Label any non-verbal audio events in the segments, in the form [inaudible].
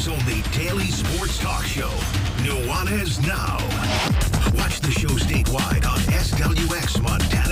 Montana's only daily sports talk show, Nuanez Now. Watch the show statewide on SWX Montana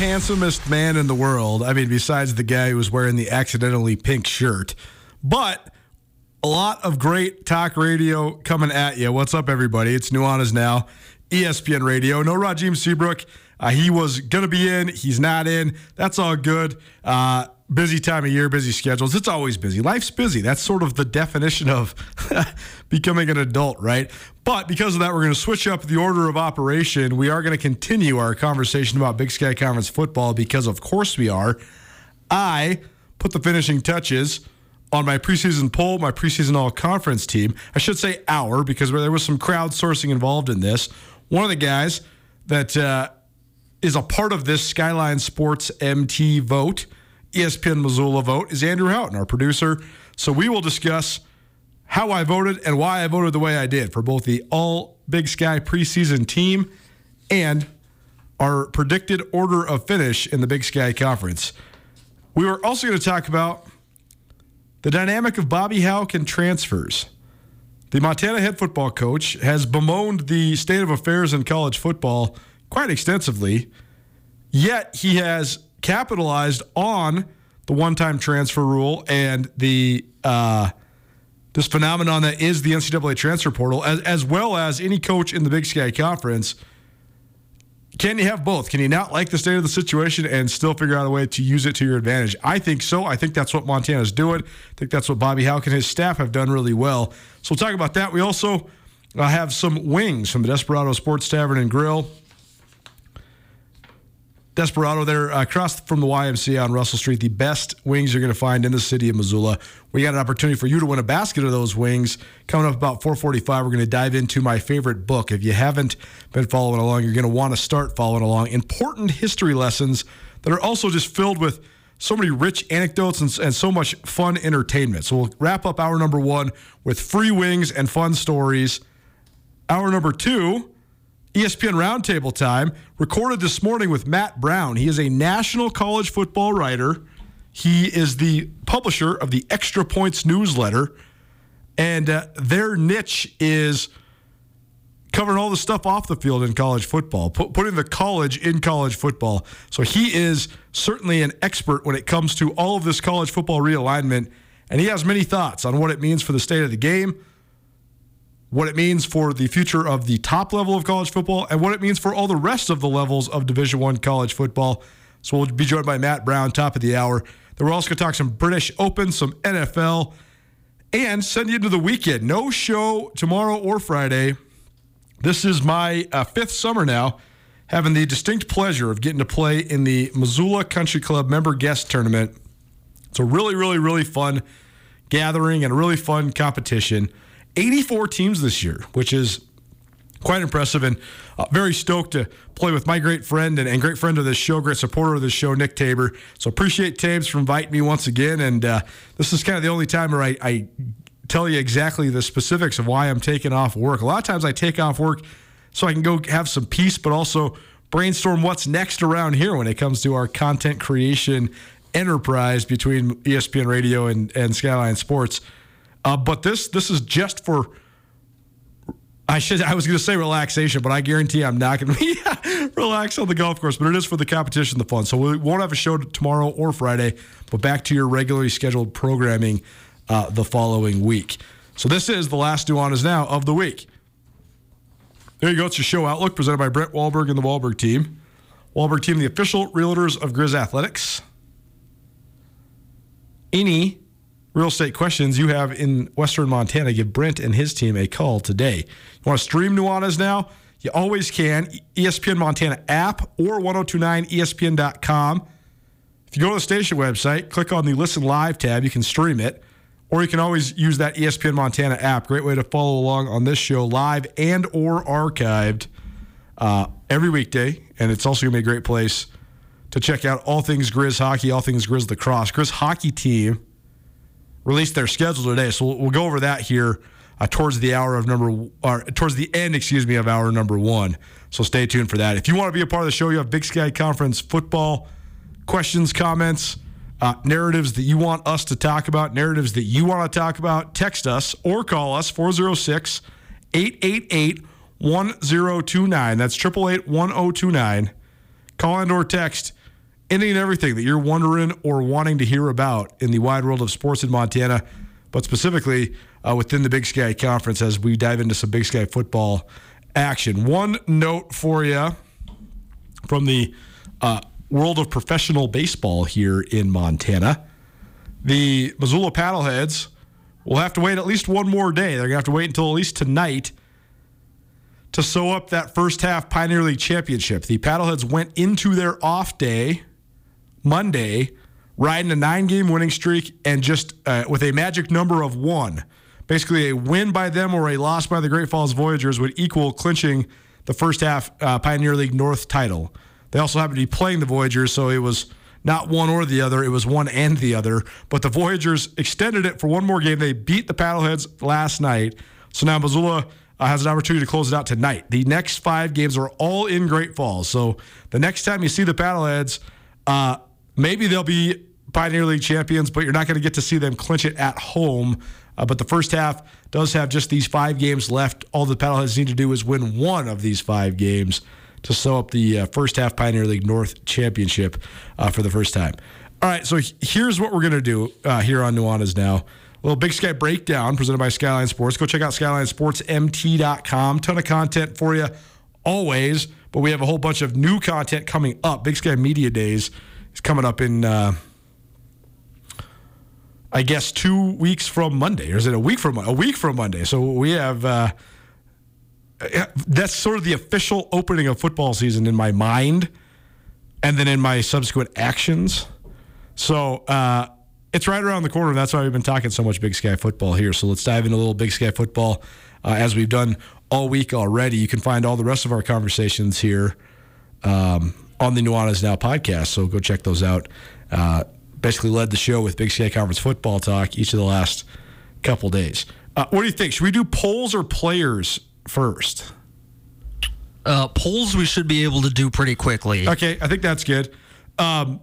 handsomest man in the world. I mean, besides the guy who was wearing the accidentally pink shirt. But a lot of great talk radio coming at you. What's up, everybody? It's Nuanez now, ESPN Radio. No Rajim Seabrook. Uh, he was going to be in. He's not in. That's all good. Uh, busy time of year, busy schedules. It's always busy. Life's busy. That's sort of the definition of [laughs] becoming an adult, right? But because of that, we're going to switch up the order of operation. We are going to continue our conversation about Big Sky Conference football because, of course, we are. I put the finishing touches on my preseason poll, my preseason all conference team. I should say our because there was some crowdsourcing involved in this. One of the guys that uh, is a part of this Skyline Sports MT vote, ESPN Missoula vote, is Andrew Houghton, our producer. So we will discuss how I voted and why I voted the way I did for both the All Big Sky preseason team and our predicted order of finish in the Big Sky Conference. We were also going to talk about the dynamic of Bobby Hauck and transfers. The Montana head football coach has bemoaned the state of affairs in college football quite extensively, yet he has capitalized on the one time transfer rule and the uh, this phenomenon that is the NCAA transfer portal, as, as well as any coach in the Big Sky Conference. Can you have both? Can you not like the state of the situation and still figure out a way to use it to your advantage? I think so. I think that's what Montana's doing. I think that's what Bobby Hauck and his staff have done really well. So we'll talk about that. We also uh, have some wings from the Desperado Sports Tavern and Grill. Desperado there uh, across from the YMCA on Russell Street, the best wings you're going to find in the city of Missoula. We got an opportunity for you to win a basket of those wings. Coming up about 4:45, we're going to dive into my favorite book. If you haven't been following along, you're going to want to start following along. Important history lessons that are also just filled with so many rich anecdotes and, and so much fun entertainment. So we'll wrap up hour number one with free wings and fun stories. Hour number two, ESPN Roundtable time, recorded this morning with Matt Brown. He is a national college football writer. He is the publisher of the Extra Points newsletter, and uh, their niche is covering all the stuff off the field in college football, pu- putting the college in college football. So he is certainly an expert when it comes to all of this college football realignment, and he has many thoughts on what it means for the state of the game, what it means for the future of the top level of college football, and what it means for all the rest of the levels of Division One college football. So we'll be joined by Matt Brown, top of the hour. Then we're also going to talk some British Open, some NFL, and send you into the weekend. No show tomorrow or Friday. This is my uh, fifth summer now, having the distinct pleasure of getting to play in the Missoula Country Club member guest tournament. It's a really, really, really fun gathering and a really fun competition. 84 teams this year, which is quite impressive and uh, very stoked to play with my great friend and, and, great friend of this show, great supporter of this show, Nick Tabor. So appreciate Tabes for inviting me once again. And uh, this is kind of the only time where I, I, tell you exactly the specifics of why I'm taking off work. A lot of times I take off work so I can go have some peace, but also brainstorm what's next around here when it comes to our content creation enterprise between ESPN Radio and, and Skyline Sports. Uh, but this this is just for I should I was going to say relaxation, but I guarantee I'm not going to be [laughs] relaxed on the golf course. But it is for the competition, the fun. So we won't have a show tomorrow or Friday, but back to your regularly scheduled programming uh, the following week. So this is the last Nuanez now of the week. There you go. It's your show outlook presented by Brett Wahlberg and the Wahlberg team. Wahlberg team, the official realtors of Grizz Athletics. Any real estate questions you have in Western Montana, give Brent and his team a call today. You want to stream Nuanez now? You always can. ESPN Montana app or 1029ESPN.com. If you go to the station website, click on the Listen Live tab, you can stream it. Or you can always use that ESPN Montana app. Great way to follow along on this show live and or archived uh, every weekday. And it's also going to be a great place to check out all things Grizz hockey, all things Grizz lacrosse. Grizz hockey team released their schedule today, so we'll, we'll go over that here uh, towards the hour of number or towards the end, excuse me, of hour number one. So stay tuned for that. If you want to be a part of the show, you have Big Sky Conference football questions, comments, uh, narratives that you want us to talk about, narratives that you want to talk about. Text us or call us 406 888 1029. That's 888 1029. Call and or text anything and everything that you're wondering or wanting to hear about in the wide world of sports in Montana, but specifically uh, within the Big Sky Conference as we dive into some Big Sky football action. One note for you from the uh, world of professional baseball here in Montana. The Missoula Paddleheads will have to wait at least one more day. They're going to have to wait until at least tonight to sew up that first half Pioneer League championship. The Paddleheads went into their off day Monday, riding a nine game winning streak and just uh, with a magic number of one. Basically, a win by them or a loss by the Great Falls Voyagers would equal clinching the first half uh, Pioneer League North title. They also happened to be playing the Voyagers, so it was not one or the other. It was one and the other. But the Voyagers extended it for one more game. They beat the Paddleheads last night. So now Missoula uh, has an opportunity to close it out tonight. The next five games are all in Great Falls. So the next time you see the Paddleheads, uh, Maybe they'll be Pioneer League champions, but you're not going to get to see them clinch it at home. Uh, but the first half does have just these five games left. All the Paddleheads need to do is win one of these five games to sew up the uh, first half Pioneer League North championship uh, for the first time. All right, so here's what we're going to do uh, here on Nuanez now. A little Big Sky breakdown presented by Skyline Sports. Go check out SkylineSportsMT.com. Ton of content for you always, but we have a whole bunch of new content coming up. Big Sky Media Days is coming up in, uh, I guess, two weeks from Monday, or is it a week from a week from Monday? So we have. Uh, that's sort of the official opening of football season in my mind, and then in my subsequent actions. So uh, it's right around the corner. That's why we've been talking so much Big Sky football here. So let's dive into a little Big Sky football uh, as we've done all week already. You can find all the rest of our conversations here. Um, on the Nuanez Now podcast. So go check those out. Uh, basically led the show with Big Sky Conference football talk each of the last couple days. Uh, what do you think? Should we do polls or players first? Uh, polls we should be able to do pretty quickly. Okay, I think that's good. Um,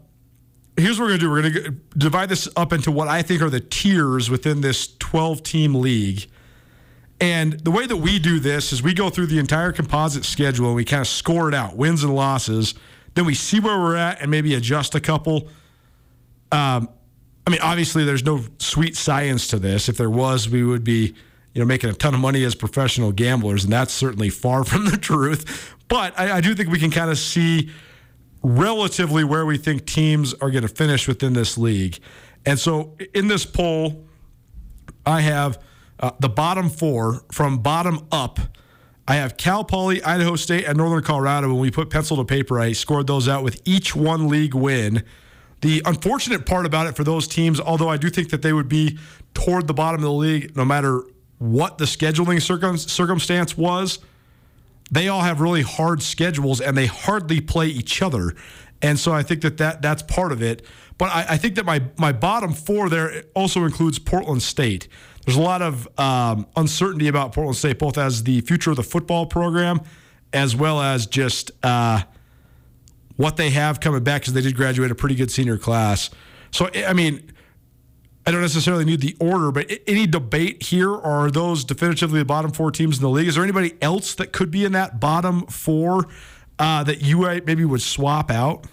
here's what we're going to do. We're going to divide this up into what I think are the tiers within this 12 team league. And the way that we do this is we go through the entire composite schedule and we kind of score it out, wins and losses. Then we see where we're at and maybe adjust a couple. Um, I mean, obviously, there's no sweet science to this. If there was, we would be, you know, making a ton of money as professional gamblers, and that's certainly far [laughs] from the truth. But I, I do think we can kind of see relatively where we think teams are going to finish within this league. And so, in this poll, I have uh, the bottom four from bottom up. I have Cal Poly, Idaho State, and Northern Colorado. When we put pencil to paper, I scored those out with each one league win. The unfortunate part about it for those teams, although I do think that they would be toward the bottom of the league no matter what the scheduling circum- circumstance was, they all have really hard schedules and they hardly play each other. And so I think that, that that's part of it. But I, I think that my, my bottom four there also includes Portland State. There's a lot of um, uncertainty about Portland State, both as the future of the football program as well as just uh, what they have coming back because they did graduate a pretty good senior class. So, I mean, I don't necessarily need the order, but any debate here are those definitively the bottom four teams in the league? Is there anybody else that could be in that bottom four uh, that you maybe would swap out?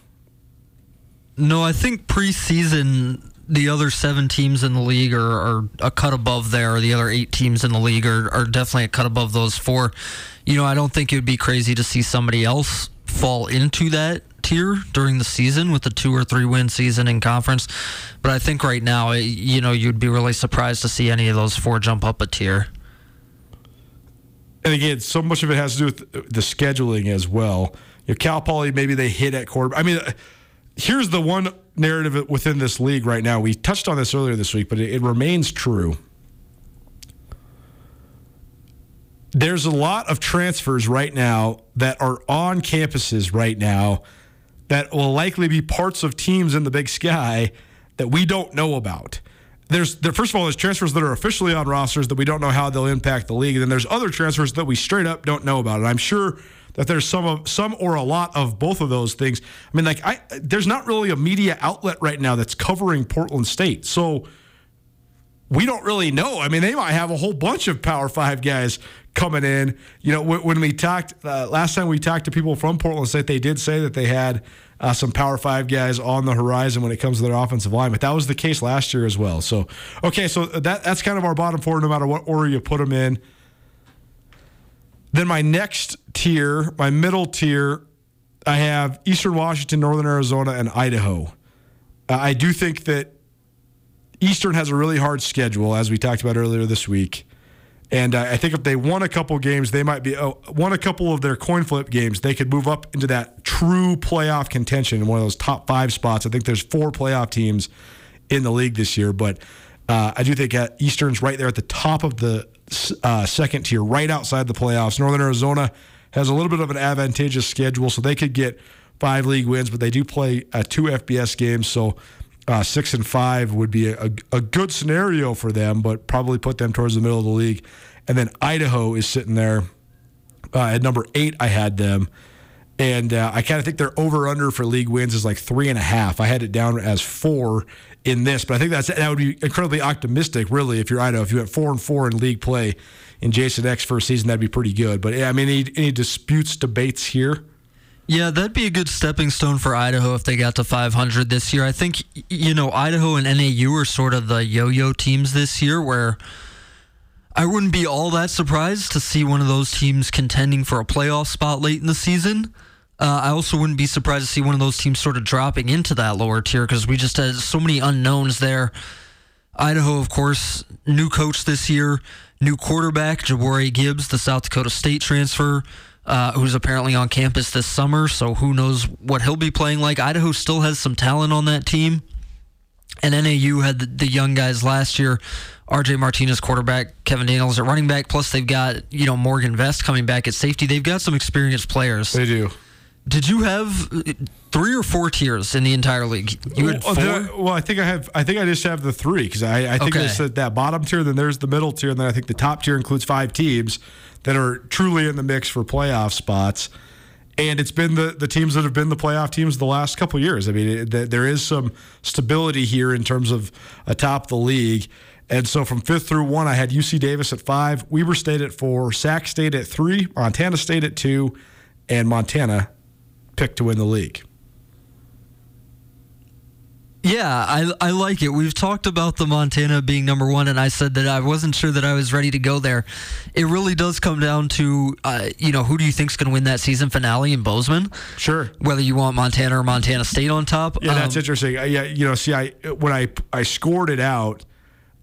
No, I think preseason the other seven teams in the league are, are, a cut above there. The other eight teams in the league are, are definitely a cut above those four. You know, I don't think it would be crazy to see somebody else fall into that tier during the season with a two or three win season in conference. But I think right now, you know, you'd be really surprised to see any of those four jump up a tier. And again, so much of it has to do with the scheduling as well. You know, Cal Poly, maybe they hit at quarter. I mean, here's the one narrative within this league right now. We touched on this earlier this week, but it, it remains true. There's a lot of transfers right now that are on campuses right now that will likely be parts of teams in the big sky that we don't know about. There's there, first of all, there's transfers that are officially on rosters that we don't know how they'll impact the league, and then there's other transfers that we straight up don't know about. And I'm sure that there's some some or a lot of both of those things. I mean, like I there's not really a media outlet right now that's covering Portland State, so we don't really know. I mean, they might have a whole bunch of Power Five guys coming in. You know, when, we talked uh, last time, we talked to people from Portland State. They did say that they had uh, some Power Five guys on the horizon when it comes to their offensive line, but that was the case last year as well. So, okay, so that that's kind of our bottom four, no matter what order you put them in. Then my next tier, my middle tier, I have Eastern Washington, Northern Arizona, and Idaho. Uh, I do think that Eastern has a really hard schedule, as we talked about earlier this week. And uh, I think if they won a couple games, they might be oh, won a couple of their coin flip games. They could move up into that true playoff contention in one of those top five spots. I think there's four playoff teams in the league this year, but uh, I do think Eastern's right there at the top of the uh, second tier, right outside the playoffs. Northern Arizona has a little bit of an advantageous schedule, so they could get five league wins, but they do play uh, two FBS games, so uh, six and five would be a, a good scenario for them, but probably put them towards the middle of the league. And then Idaho is sitting there uh, at number eight. I had them, and uh, I kind of think their over under for league wins is like three and a half. I had it down as four in this, but I think that's that would be incredibly optimistic, really. If you're Idaho, if you went four and four in league play in Jason Eck's first season, that'd be pretty good. But yeah, I mean, any, any disputes, debates here? Yeah, that'd be a good stepping stone for Idaho if they got to 500 this year. I think, you know, Idaho and NAU are sort of the yo yo teams this year where I wouldn't be all that surprised to see one of those teams contending for a playoff spot late in the season. Uh, I also wouldn't be surprised to see one of those teams sort of dropping into that lower tier because we just had so many unknowns there. Idaho, of course, new coach this year, new quarterback, Jabari Gibbs, the South Dakota State transfer uh, who's apparently on campus this summer. So who knows what he'll be playing like. Idaho still has some talent on that team. And NAU had the, the young guys last year. RJ Martinez, quarterback, Kevin Daniels at running back. Plus, they've got you know Morgan Vest coming back at safety. They've got some experienced players. They do. Did you have uh, three or four tiers in the entire league? You had oh, four. I, well, I think I have. I think I just have the three because I, I think okay. Said that bottom tier. Then there's the middle tier, and then I think the top tier includes five teams that are truly in the mix for playoff spots. And it's been the, the teams that have been the playoff teams the last couple years. I mean, there is some stability here in terms of atop the league. And so from fifth through one, I had UC Davis at five, Weber State at four, Sac State at three, Montana State at two, and Montana picked to win the league. Yeah, I, I like it. We've talked about the Montana being number one, and I said that I wasn't sure that I was ready to go there. It really does come down to, uh, you know, who do you think's going to win that season finale in Bozeman? Sure. Whether you want Montana or Montana State on top. Yeah, um, that's interesting. Yeah, you know, see, I when I I scored it out,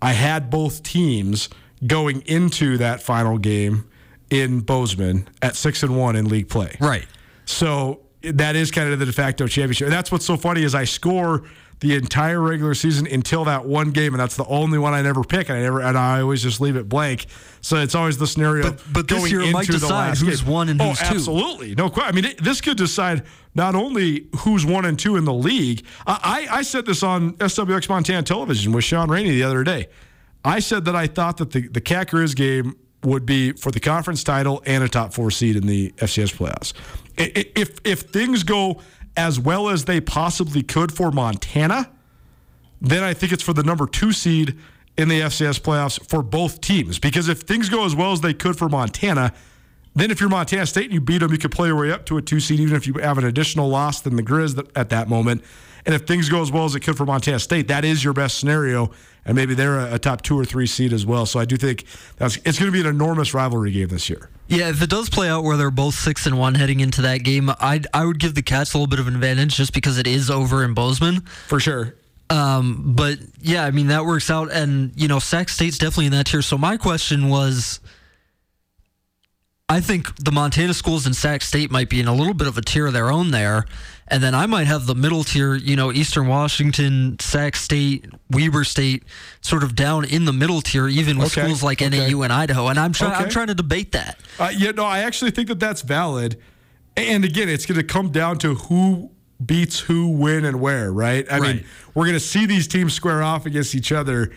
I had both teams going into that final game in Bozeman at six and one in league play. Right. So that is kind of the de facto championship. And that's what's so funny is I score the entire regular season until that one game, and that's the only one I never pick, and I never and I always just leave it blank. So it's always the scenario. But, but this going year it might into the decide last who's game. one and oh, who's two. absolutely, no question. I mean, it, this could decide not only who's one and two in the league. I, I, I said this on SWX Montana Television with Sean Rainey the other day. I said that I thought that the the Cat Grizz game would be for the conference title and a top four seed in the FCS playoffs. I- i- If if things go as well as they possibly could for Montana, then I think it's for the number two seed in the FCS playoffs for both teams. Because if things go as well as they could for Montana, then if you're Montana State and you beat them, you could play your way up to a two seed, even if you have an additional loss than the Grizz at that moment. And if things go as well as it could for Montana State, that is your best scenario, and maybe they're a, top two or three seed as well. So I do think that's it's going to be an enormous rivalry game this year. Yeah, if it does play out where they're both six and one heading into that game, I I would give the Cats a little bit of an advantage just because it is over in Bozeman. For sure. Um, but yeah, I mean that works out, and you know Sac State's definitely in that tier. So my question was, I think the Montana schools and Sac State might be in a little bit of a tier of their own there, and then I might have the middle tier. You know, Eastern Washington, Sac State, Weber State, sort of down in the middle tier, even with Okay, schools like okay. NAU and Idaho. And I'm trying, I'm trying to debate that. Uh, yeah, no, I actually think that that's valid. And again, it's going to come down to who beats who, when, and where, right? I mean, we're going to see these teams square off against each other,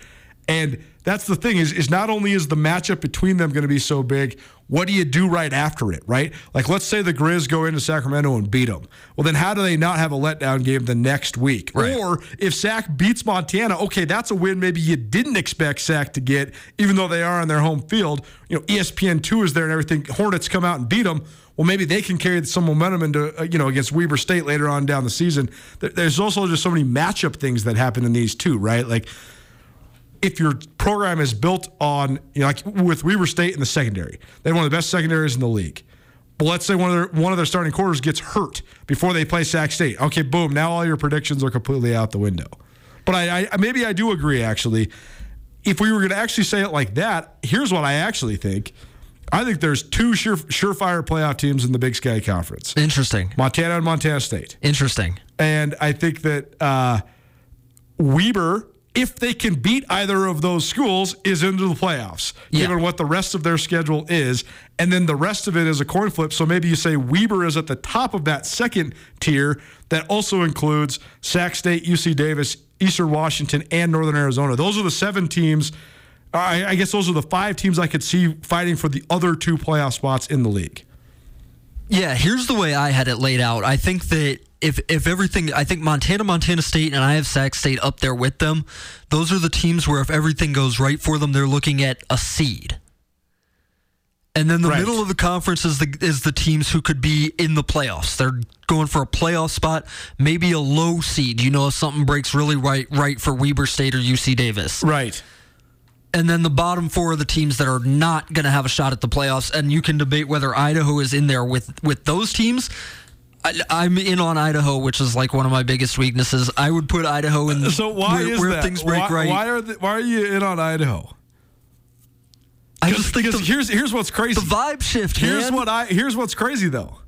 and that's the thing is is not only is the matchup between them going to be so big, what do you do right after it, right? Like, let's say the Grizz go into Sacramento and beat them. Well, then how do they not have a letdown game the next week? Right. Or if Sac beats Montana, okay, that's a win maybe you didn't expect Sac to get, even though they are on their home field. You know, E ESPN two is there and everything. Hornets come out and beat them. Well, maybe they can carry some momentum into uh, you know against Weber State later on down the season. There's also just so many matchup things that happen in these two, right? Like if your program is built on, you know, like with Weber State in the secondary, they have one of the best secondaries in the league. But let's say one of their one of their starting quarters gets hurt before they play Sac State. Okay, boom. Now all your predictions are completely out the window. But I, I maybe I do agree actually. If we were going to actually say it like that, here's what I actually think. I think there's two sure, surefire playoff teams in the Big Sky Conference: Interesting. Montana and Montana State. Interesting. And I think that uh, Weber, if they can beat either of those schools, is into the playoffs, Yeah. given what the rest of their schedule is. And then the rest of it is a coin flip. So maybe you say Weber is at the top of that second tier that also includes Sac State, UC Davis, Eastern Washington, and Northern Arizona. Those are the seven teams. I, I guess those are the five teams I could see fighting for the other two playoff spots in the league. Yeah, here's the way I had it laid out. I think that if if everything, I think Montana, Montana State, and I have Sac State up there with them. Those are the teams where if everything goes right for them, they're looking at a seed. And then the Right. middle of the conference is the is the teams who could be in the playoffs. They're going for a playoff spot, maybe a low seed. You know, if something breaks really right right for Weber State or UC Davis. Right. And then the bottom four are the teams that are not going to have a shot at the playoffs. And you can debate whether Idaho is in there with, with those teams. I, I'm in on Idaho, which is like one of my biggest weaknesses. I would put Idaho in uh, So why where, is where that? things break why, right. Why are the, why are you in on Idaho? I just think the, here's here's what's crazy. the vibe shift. here's man. what I here's what's crazy though.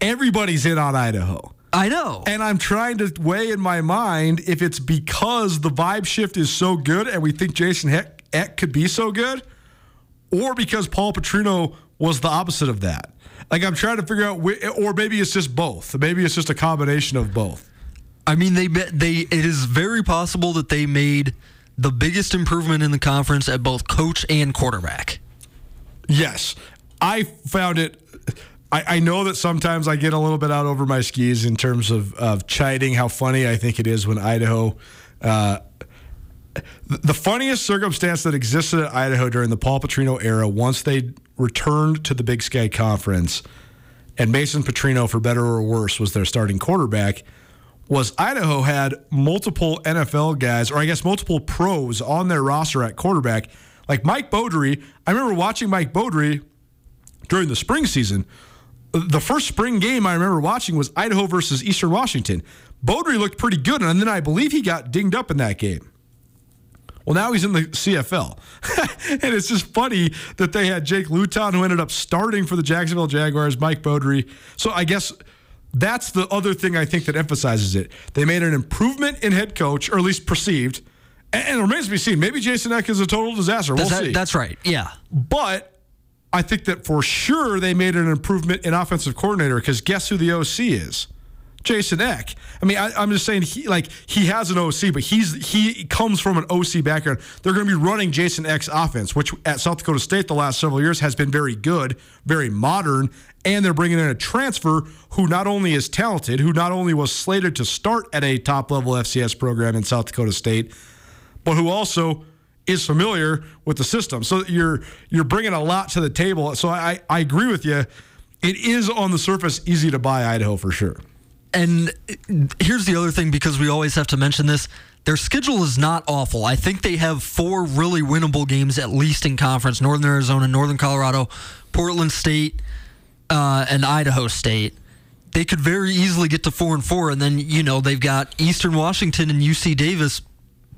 Everybody's in on Idaho. I know. And I'm trying to weigh in my mind if it's because the vibe shift is so good and we think Jason Eck, Eck could be so good, or because Paul Petrino was the opposite of that. Like I'm trying to figure out, whi- or maybe it's just both. Maybe it's just a combination of both. I mean, they bet- they. It is very possible that they made the biggest improvement in the conference at both coach and quarterback. Yes, I found it. I, I know that sometimes I get a little bit out over my skis in terms of, of chiding how funny I think it is when Idaho. Uh, the funniest circumstance that existed at Idaho during the Paul Petrino era, once they returned to the Big Sky Conference, and Mason Petrino, for better or worse, was their starting quarterback, was Idaho had multiple NFL guys, or I guess multiple pros on their roster at quarterback. Like Mike Beaudry, I remember watching Mike Beaudry during the spring season. The first spring game I remember watching was Idaho versus Eastern Washington. Beaudry looked pretty good, and then I believe he got dinged up in that game. Well, now he's in the CFL. [laughs] and it's just funny that they had Jake Luton, who ended up starting for the Jacksonville Jaguars, Mike Beaudry. So I guess that's the other thing I think that emphasizes it. They made an improvement in head coach, or at least perceived. And it remains to be seen. Maybe Jason Eck is a total disaster. We'll That's, see. that's right. Yeah. But I think that for sure they made an improvement in offensive coordinator because guess who the OC is? Jason Eck. I mean, I, am just saying he like he has an OC, but he's he comes from an OC background. They're going to be running Jason Eck's offense, which at South Dakota State the last several years has been very good, very modern, and they're bringing in a transfer who not only is talented, who not only was slated to start at a top level FCS program in South Dakota State, but who also is familiar with the system. So you're you're bringing a lot to the table. So I I agree with you. It is on the surface easy to buy Idaho for sure. And here's the other thing because we always have to mention this. Their schedule is not awful. I think they have four really winnable games at least in conference: Northern Arizona, Northern Colorado, Portland State, uh, and Idaho State. They could very easily get to four and four, and then you know they've got Eastern Washington and UC Davis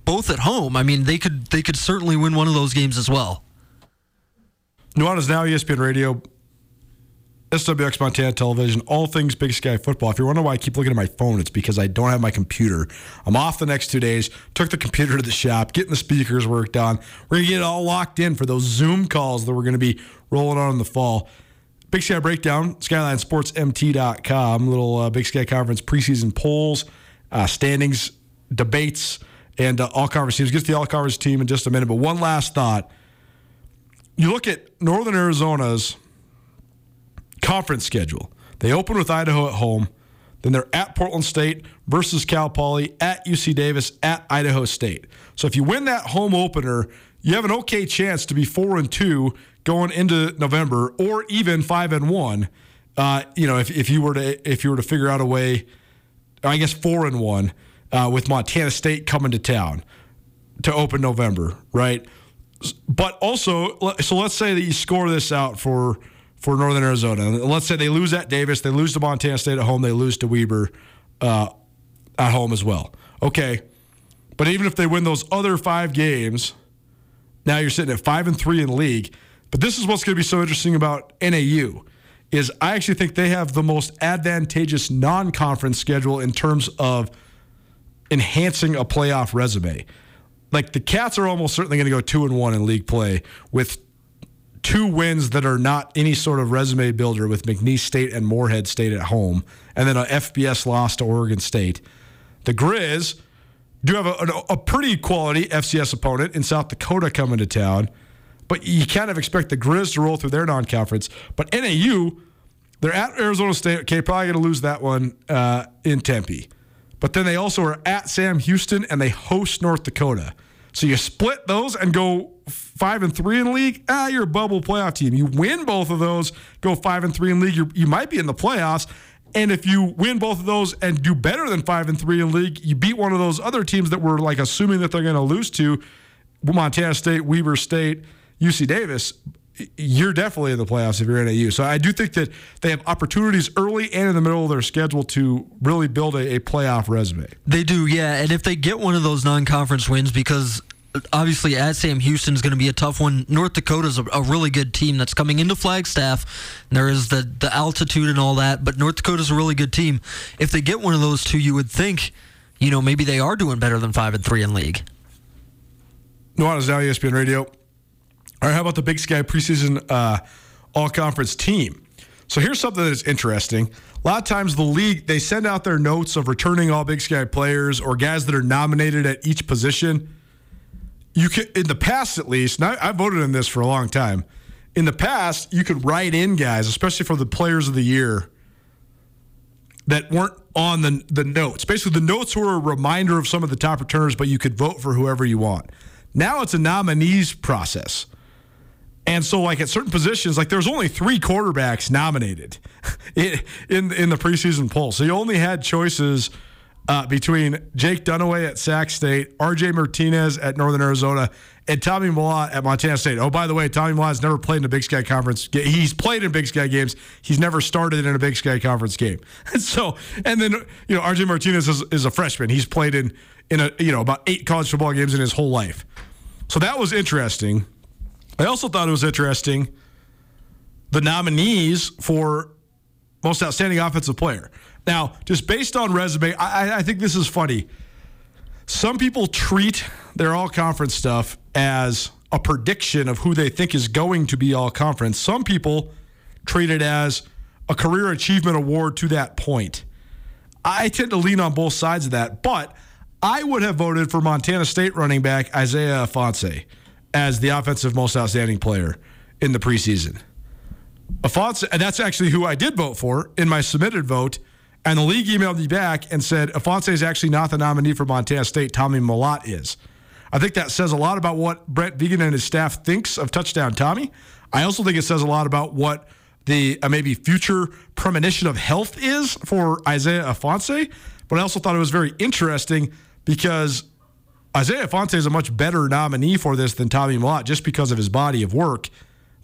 both at home. I mean, they could they could certainly win one of those games as well. Nuanez now ESPN Radio, SWX Montana Television, all things Big Sky football. If you're wondering why I keep looking at my phone, it's because I don't have my computer. I'm off the next two days. Took the computer to the shop, getting the speakers worked on. We're gonna get it all locked in for those Zoom calls that we're gonna be rolling on in the fall. Big Sky Breakdown, SkylineSportsMT.com, little uh, Big Sky Conference preseason polls, uh, standings, debates, and uh, all conference teams. Get to the all conference team in just a minute. But one last thought. You look at Northern Arizona's conference schedule. They open with Idaho at home. Then they're at Portland State versus Cal Poly, at UC Davis, at Idaho State. So if you win that home opener, you have an okay chance to be four and two going into November, or even five and one. Uh, you know, if, if you were to if you were to figure out a way, I guess four and one uh, with Montana State coming to town to open November, right? But also, so let's say that you score this out for for Northern Arizona. Let's say they lose at Davis, they lose to Montana State at home, they lose to Weber uh, at home as well. Okay, but even if they win those other five games, now you're sitting at five and three in the league. But this is what's going to be so interesting about NAU is I actually think they have the most advantageous non-conference schedule in terms of enhancing a playoff resume. Like the Cats are almost certainly going to go two and one in league play with two wins that are not any sort of resume builder with McNeese State and Morehead State at home, and then an FBS loss to Oregon State. The Grizz do have a, a, pretty quality FCS opponent in South Dakota coming to town, but you kind of expect the Grizz to roll through their non-conference. But NAU, they're at Arizona State. Okay, probably going to lose that one uh, in Tempe. But then they also are at Sam Houston and they host North Dakota. So you split those and go five and three in league. Ah, you're a bubble playoff team. You win both of those, go five and three in league. you you might be in the playoffs. And if you win both of those and do better than five and three in league, you beat one of those other teams that we're like assuming that they're going to lose to, Montana State, Weber State, UC Davis. You're definitely in the playoffs if you're NAU. So I do think that they have opportunities early and in the middle of their schedule to really build a, a playoff resume. They do, yeah. And if they get one of those non-conference wins, because obviously at Sam Houston is going to be a tough one. North Dakota's a, a really good team that's coming into Flagstaff. There is the the altitude and all that, but North Dakota's a really good team. If they get one of those two, you would think, you know, maybe they are doing better than five and three in league. Nuanez now ESPN Radio. All right, how about the Big Sky preseason uh, all conference team? So here's something that's interesting. A lot of times the league they send out their notes of returning all Big Sky players or guys that are nominated at each position. You can in the past at least, and I, I voted in this for a long time. In the past, you could write in guys, especially for the players of the year, that weren't on the the notes. Basically, the notes were a reminder of some of the top returners, but you could vote for whoever you want. Now it's a nominees process. And so, like at certain positions, like there's only three quarterbacks nominated [laughs] in in the preseason poll. So you only had choices uh, between Jake Dunniway at Sac State, R.J. Martinez at Northern Arizona, and Tommy Mellott at Montana State. Oh, by the way, Tommy Mellott has never played in a Big Sky Conference. He's played in Big Sky games. He's never started in a Big Sky Conference game. [laughs] so, and then you know, R.J. Martinez is, is a freshman. He's played in in a you know about eight college football games in his whole life. So that was interesting. I also thought it was interesting the nominees for most outstanding offensive player. Now, just based on resume, I, I think this is funny. Some people treat their all conference stuff as a prediction of who they think is going to be all conference. Some people treat it as a career achievement award to that point. I tend to lean on both sides of that, but I would have voted for Montana State running back Isaiah Ifanse as the offensive most outstanding player in the preseason. Ifanse, and that's actually who I did vote for in my submitted vote. And the league emailed me back and said Ifanse is actually not the nominee for Montana State. Tommy Mellott is. I think that says a lot about what Brent Vigen and his staff thinks of touchdown Tommy. I also think it says a lot about what the uh, maybe future premonition of health is for Isaiah Ifanse. But I also thought it was very interesting because Isaiah Ifanse is a much better nominee for this than Tommy Mellott just because of his body of work.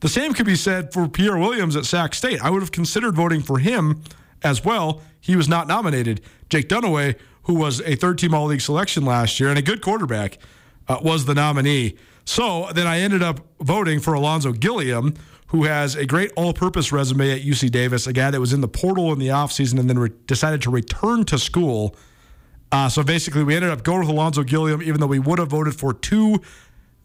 The same could be said for Pierre Williams at Sac State. I would have considered voting for him as well. He was not nominated. Jake Dunniway, who was a third team All League selection last year and a good quarterback, uh, was the nominee. So then I ended up voting for Ulonzo Gilliam, who has a great all purpose resume at UC Davis, a guy that was in the portal in the offseason and then re- decided to return to school. Uh, so basically, we ended up going with Ulonzo Gilliam, even though we would have voted for two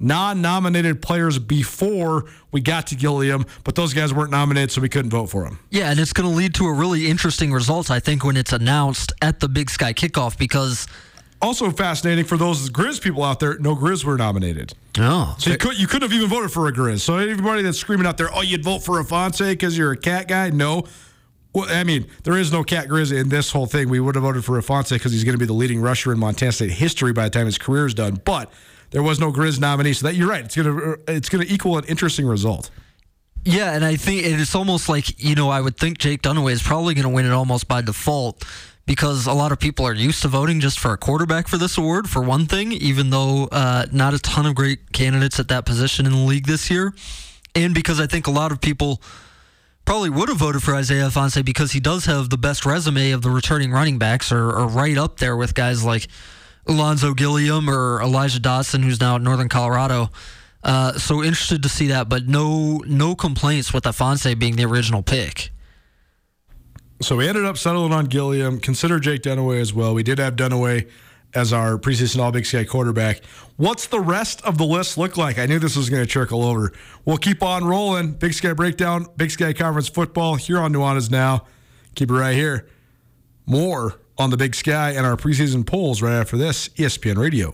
non nominated players before we got to Gilliam, but those guys weren't nominated, so we couldn't vote for them. Yeah, and it's going to lead to a really interesting result, I think, when it's announced at the Big Sky kickoff because. Also fascinating for those Grizz people out there, no Grizz were nominated. Oh. So you, could, you couldn't have even voted for a Grizz. So everybody that's screaming out there, oh, you'd vote for Ifanse because you're a cat guy? No. Well, I mean, there is no Cat Grizz in this whole thing. We would have voted for Ifanse because he's going to be the leading rusher in Montana State history by the time his career is done. But there was no Grizz nominee, so that you're right. It's gonna it's gonna equal an interesting result. Yeah, and I think it's almost like you know I would think Jake Dunniway is probably going to win it almost by default because a lot of people are used to voting just for a quarterback for this award for one thing, even though uh, not a ton of great candidates at that position in the league this year, and because I think a lot of people probably would have voted for Isaiah Ifanse because he does have the best resume of the returning running backs, or, or right up there with guys like Ulonzo Gilliam or Elijah Dotson, who's now at Northern Colorado. Uh, so interested to see that, but no no complaints with Ifanse being the original pick. So we ended up settling on Gilliam. Consider Jake Dunniway as well. We did have Dunniway as our preseason All Big Sky quarterback. What's the rest of the list look like? I knew this was going to trickle over. We'll keep on rolling. Big Sky Breakdown, Big Sky Conference football here on Nuanez Now. Keep it right here. More on the Big Sky and our preseason polls right after this ESPN Radio.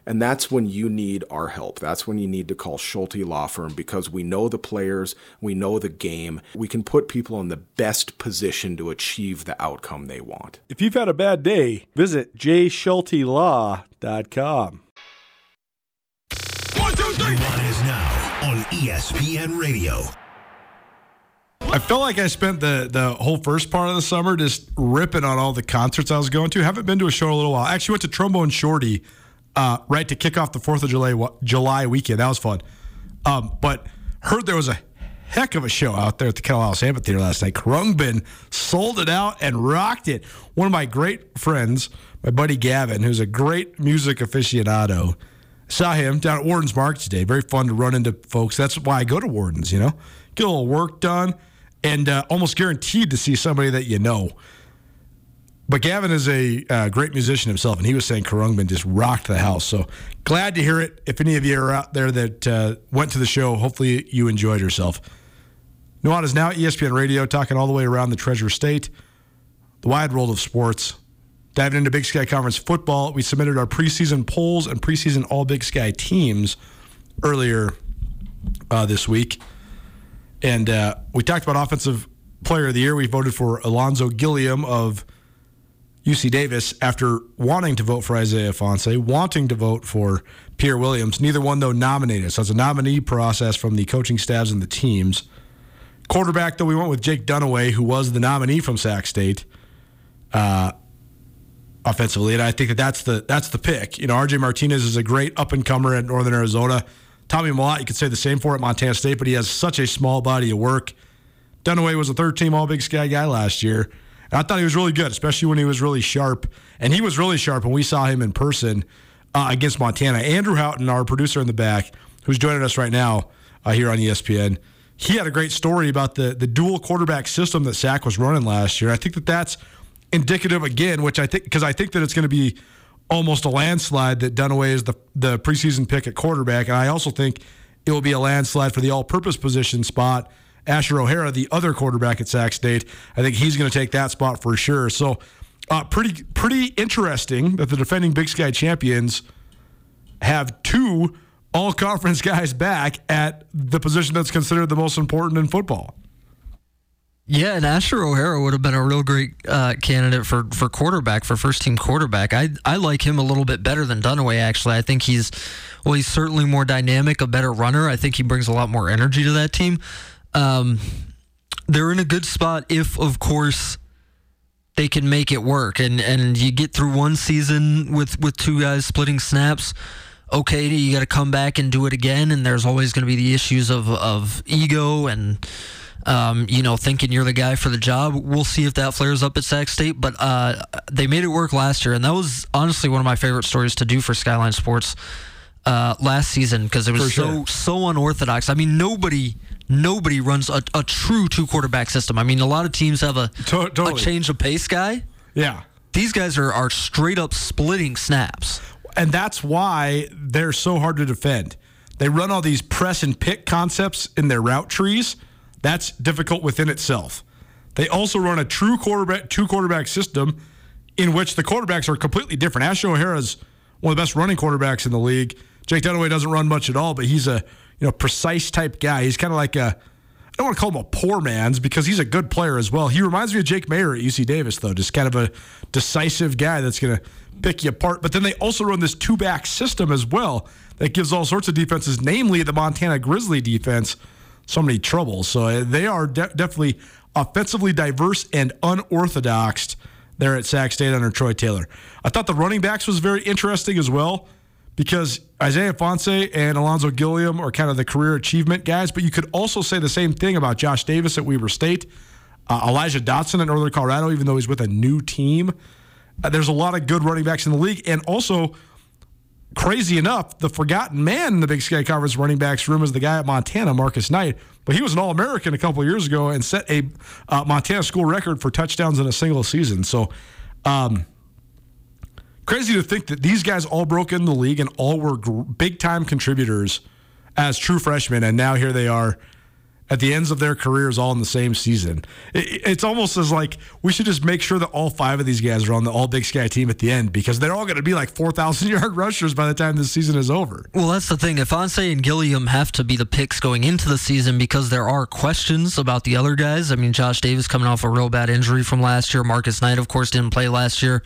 and that's when you need our help. That's when you need to call Schulte Law Firm because we know the players, we know the game. We can put people in the best position to achieve the outcome they want. If you've had a bad day, visit jschultelaw.com. One, two, three. One is now on ESPN Radio. I felt like I spent the the whole first part of the summer just ripping on all the concerts I was going to. Haven't been to a show in a little while. Actually went to Trombone Shorty uh, right to kick off the Fourth of July July weekend. That was fun. Um, but heard there was a heck of a show out there at the Kettle House Amphitheater last night. Khruangbin sold it out and rocked it. One of my great friends, my buddy Gavin, who's a great music aficionado, saw him down at Worden's Market today. Very fun to run into folks. That's why I go to Worden's, you know, get a little work done and uh, almost guaranteed to see somebody that you know. But Gavin is a uh, great musician himself, and he was saying Khruangbin just rocked the house. So glad to hear it. If any of you are out there that uh, went to the show, hopefully you enjoyed yourself. Nuanez now at ESPN Radio, talking all the way around the Treasure State, the wide world of sports. Diving into Big Sky Conference football, we submitted our preseason polls and preseason All Big Sky teams earlier uh, this week. And uh, we talked about Offensive Player of the Year. We voted for Ulonzo Gilliam of UC Davis after wanting to vote for Isaiah Ifanse, wanting to vote for Pierre Williams. Neither one, though, nominated. So it's a nominee process from the coaching staffs and the teams. Quarterback, though, we went with Jake Dunniway, who was the nominee from Sac State. Uh, offensively, and I think that that's the that's the pick. You know, RJ Martinez is a great up and comer at Northern Arizona. Tommy Mellott, you could say the same for at Montana State, but he has such a small body of work. Dunniway was a third team All Big Sky guy last year. And I thought he was really good, especially when he was really sharp. And he was really sharp when we saw him in person uh, against Montana. Andrew Houghton, our producer in the back, who's joining us right now uh, here on ESPN, he had a great story about the the dual quarterback system that Sac was running last year. I think that that's indicative again, which I think because I think that it's going to be almost a landslide that Dunniway is the the preseason pick at quarterback, and I also think it will be a landslide for the all-purpose position spot. Asher O'Hara, the other quarterback at Sac State, I think he's going to take that spot for sure. So, uh, pretty pretty interesting that the defending Big Sky champions have two all-conference [laughs] guys back at the position that's considered the most important in football. Yeah, and Asher O'Hara would have been a real great uh, candidate for, for quarterback, for first team quarterback. I I like him a little bit better than Dunniway, actually. I think he's, well, he's certainly more dynamic, a better runner. I think he brings a lot more energy to that team. Um, they're in a good spot if, of course, they can make it work. And, and you get through one season with, with two guys splitting snaps. Okay, you got to come back and do it again. And there's always going to be the issues of, of ego and um, you know, thinking you're the guy for the job. We'll see if that flares up at Sac State, but uh, they made it work last year, and that was honestly one of my favorite stories to do for Skyline Sports uh, last season because it was so so unorthodox. I mean, nobody nobody runs a, a true two quarterback system. I mean, a lot of teams have a To- totally. a change of pace guy. Yeah. These guys are are straight up splitting snaps. And that's why they're so hard to defend. They run all these press and pick concepts in their route trees. That's difficult within itself. They also run a true quarterback, two quarterback system in which the quarterbacks are completely different. Asher O'Hara is one of the best running quarterbacks in the league. Jake Dunniway doesn't run much at all, but he's a you know precise type guy. He's kind of like a I don't want to call him a poor man's because he's a good player as well. He reminds me of Jake Maier at UC Davis, though, just kind of a decisive guy that's going to pick you apart. But then they also run this two back system as well that gives all sorts of defenses, namely the Montana Grizzly defense, so many troubles. So uh, they are de- definitely offensively diverse and unorthodox there at Sac State under Troy Taylor. I thought the running backs was very interesting as well because Isaiah Ifanse and Ulonzo Gilliam are kind of the career achievement guys, but you could also say the same thing about Josh Davis at Weber State, uh, Elijah Dotson at Northern Colorado, even though he's with a new team. Uh, there's a lot of good running backs in the league, and also crazy enough, the forgotten man in the Big Sky Conference running backs room is the guy at Montana, Marcus Knight. But he was an All American a couple years ago and set a uh, Montana school record for touchdowns in a single season. So, um, crazy to think that these guys all broke in the league and all were big time contributors as true freshmen, and now here they are at the ends of their careers all in the same season. It, it's almost as like we should just make sure that all five of these guys are on the All Big Sky team at the end because they're all going to be like 4,000 [laughs] yard rushers by the time this season is over. Well, that's the thing. Ifanse and Gilliam have to be the picks going into the season because there are questions about the other guys. I mean, Josh Davis coming off a real bad injury from last year. Marcus Knight, of course, didn't play last year.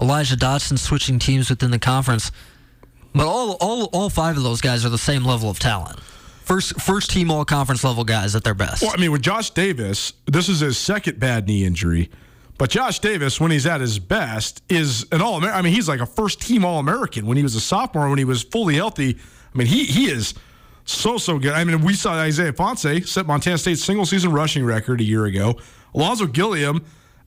Elijah Dotson switching teams within the conference. But all, all, all five of those guys are the same level of talent. First, first team all conference level guys at their best. Well, I mean, with Josh Davis, this is his second bad knee injury. But Josh Davis, when he's at his best, is an all. I mean, he's like a first team All American when he was a sophomore, when he was fully healthy. I mean, he he is so, so good. I mean, we saw Isaiah Ifanse set Montana State's single season rushing record a year ago. Ulonzo Gilliam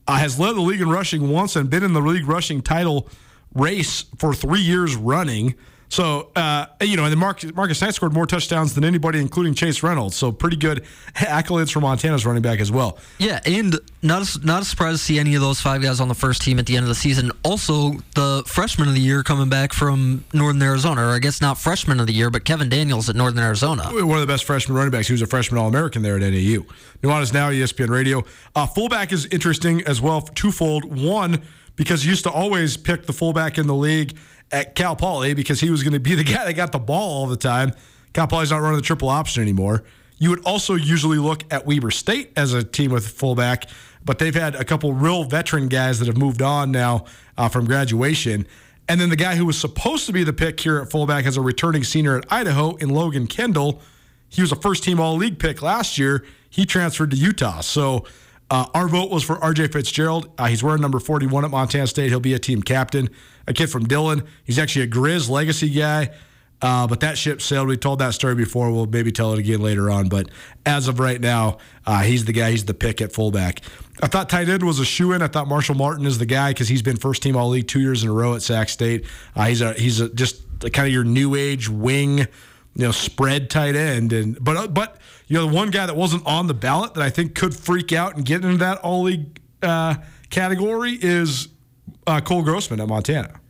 uh, has led the league in rushing once and been in the league rushing title race for three years running. So, uh, you know, and then Marcus, Marcus Knight scored more touchdowns than anybody, including Chase Reynolds. So, pretty good [laughs] accolades for Montana's running back as well. Yeah, and not a, not a surprise to see any of those five guys on the first team at the end of the season. Also, the freshman of the year coming back from Northern Arizona, or I guess not freshman of the year, but Kevin Daniels at Northern Arizona. One of the best freshman running backs. He was a freshman All American there at NAU. Nuanez Now, ESPN Radio. Uh, fullback is interesting as well, twofold. One, because he used to always pick the fullback in the league at Cal Poly because he was going to be the [laughs] guy that got the ball all the time. Cal Poly's not running the triple option anymore. You would also usually look at Weber State as a team with fullback, but they've had a couple real veteran guys that have moved on now uh, from graduation. And then the guy who was supposed to be the pick here at fullback as a returning senior at Idaho in Logan Kendall, he was a first team All League pick last year. He transferred to Utah. So uh, our vote was for RJ Fitzgerald. Uh, he's wearing number 41 at Montana State. He'll be a team captain. A kid from Dillon. He's actually a Grizz legacy guy. Uh, but that ship sailed. We told that story before. We'll maybe tell it again later on. But as of right now, uh, he's the guy. He's the pick at fullback. I thought tight end was a shoe in. I thought Marshall Martin is the guy because he's been first team All League two years in a row at Sac State. Uh, he's a he's a, just kind of your new age wing, you know, spread tight end. And but uh, but you know, the one guy that wasn't on the ballot that I think could freak out and get into that all league uh, category is uh, Cole Grossman at Montana.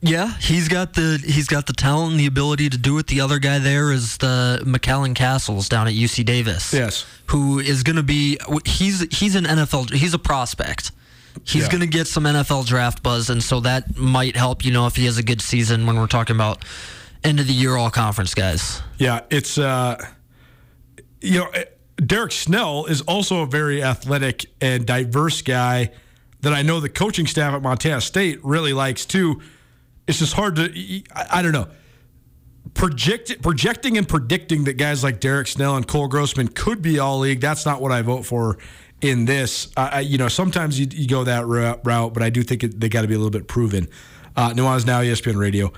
Yeah, he's got the he's got the talent and the ability to do it. The other guy there is the McCallan Castles down at UC Davis. Yes, who is going to be he's he's an NFL he's a prospect. He's yeah. going to get some NFL draft buzz, and so that might help. You know, if he has a good season when we're talking about end of the year all conference guys. Yeah, it's uh, you know Derek Snell is also a very athletic and diverse guy that I know the coaching staff at Montana State really likes too it's just hard to. I, don't know. Project, projecting and predicting that guys like Derek Snell and Cole Grossman could be all league. That's not what I vote for in this. I, you know, sometimes you, you, go that route, but I do think it, they got to be a little bit proven. Uh, Nuanez Now, ESPN Radio,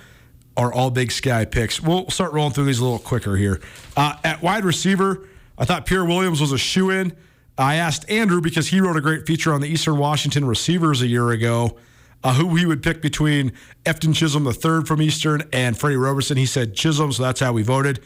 are all Big Sky picks. We'll start rolling through these a little quicker here. Uh, at wide receiver, I thought Pierre Williams was a shoe in. I asked Andrew because he wrote a great feature on the Eastern Washington receivers a year ago uh, who he would pick between Efton Chism III from Eastern and Freddie Roberson. He said Chism, so that's how we voted.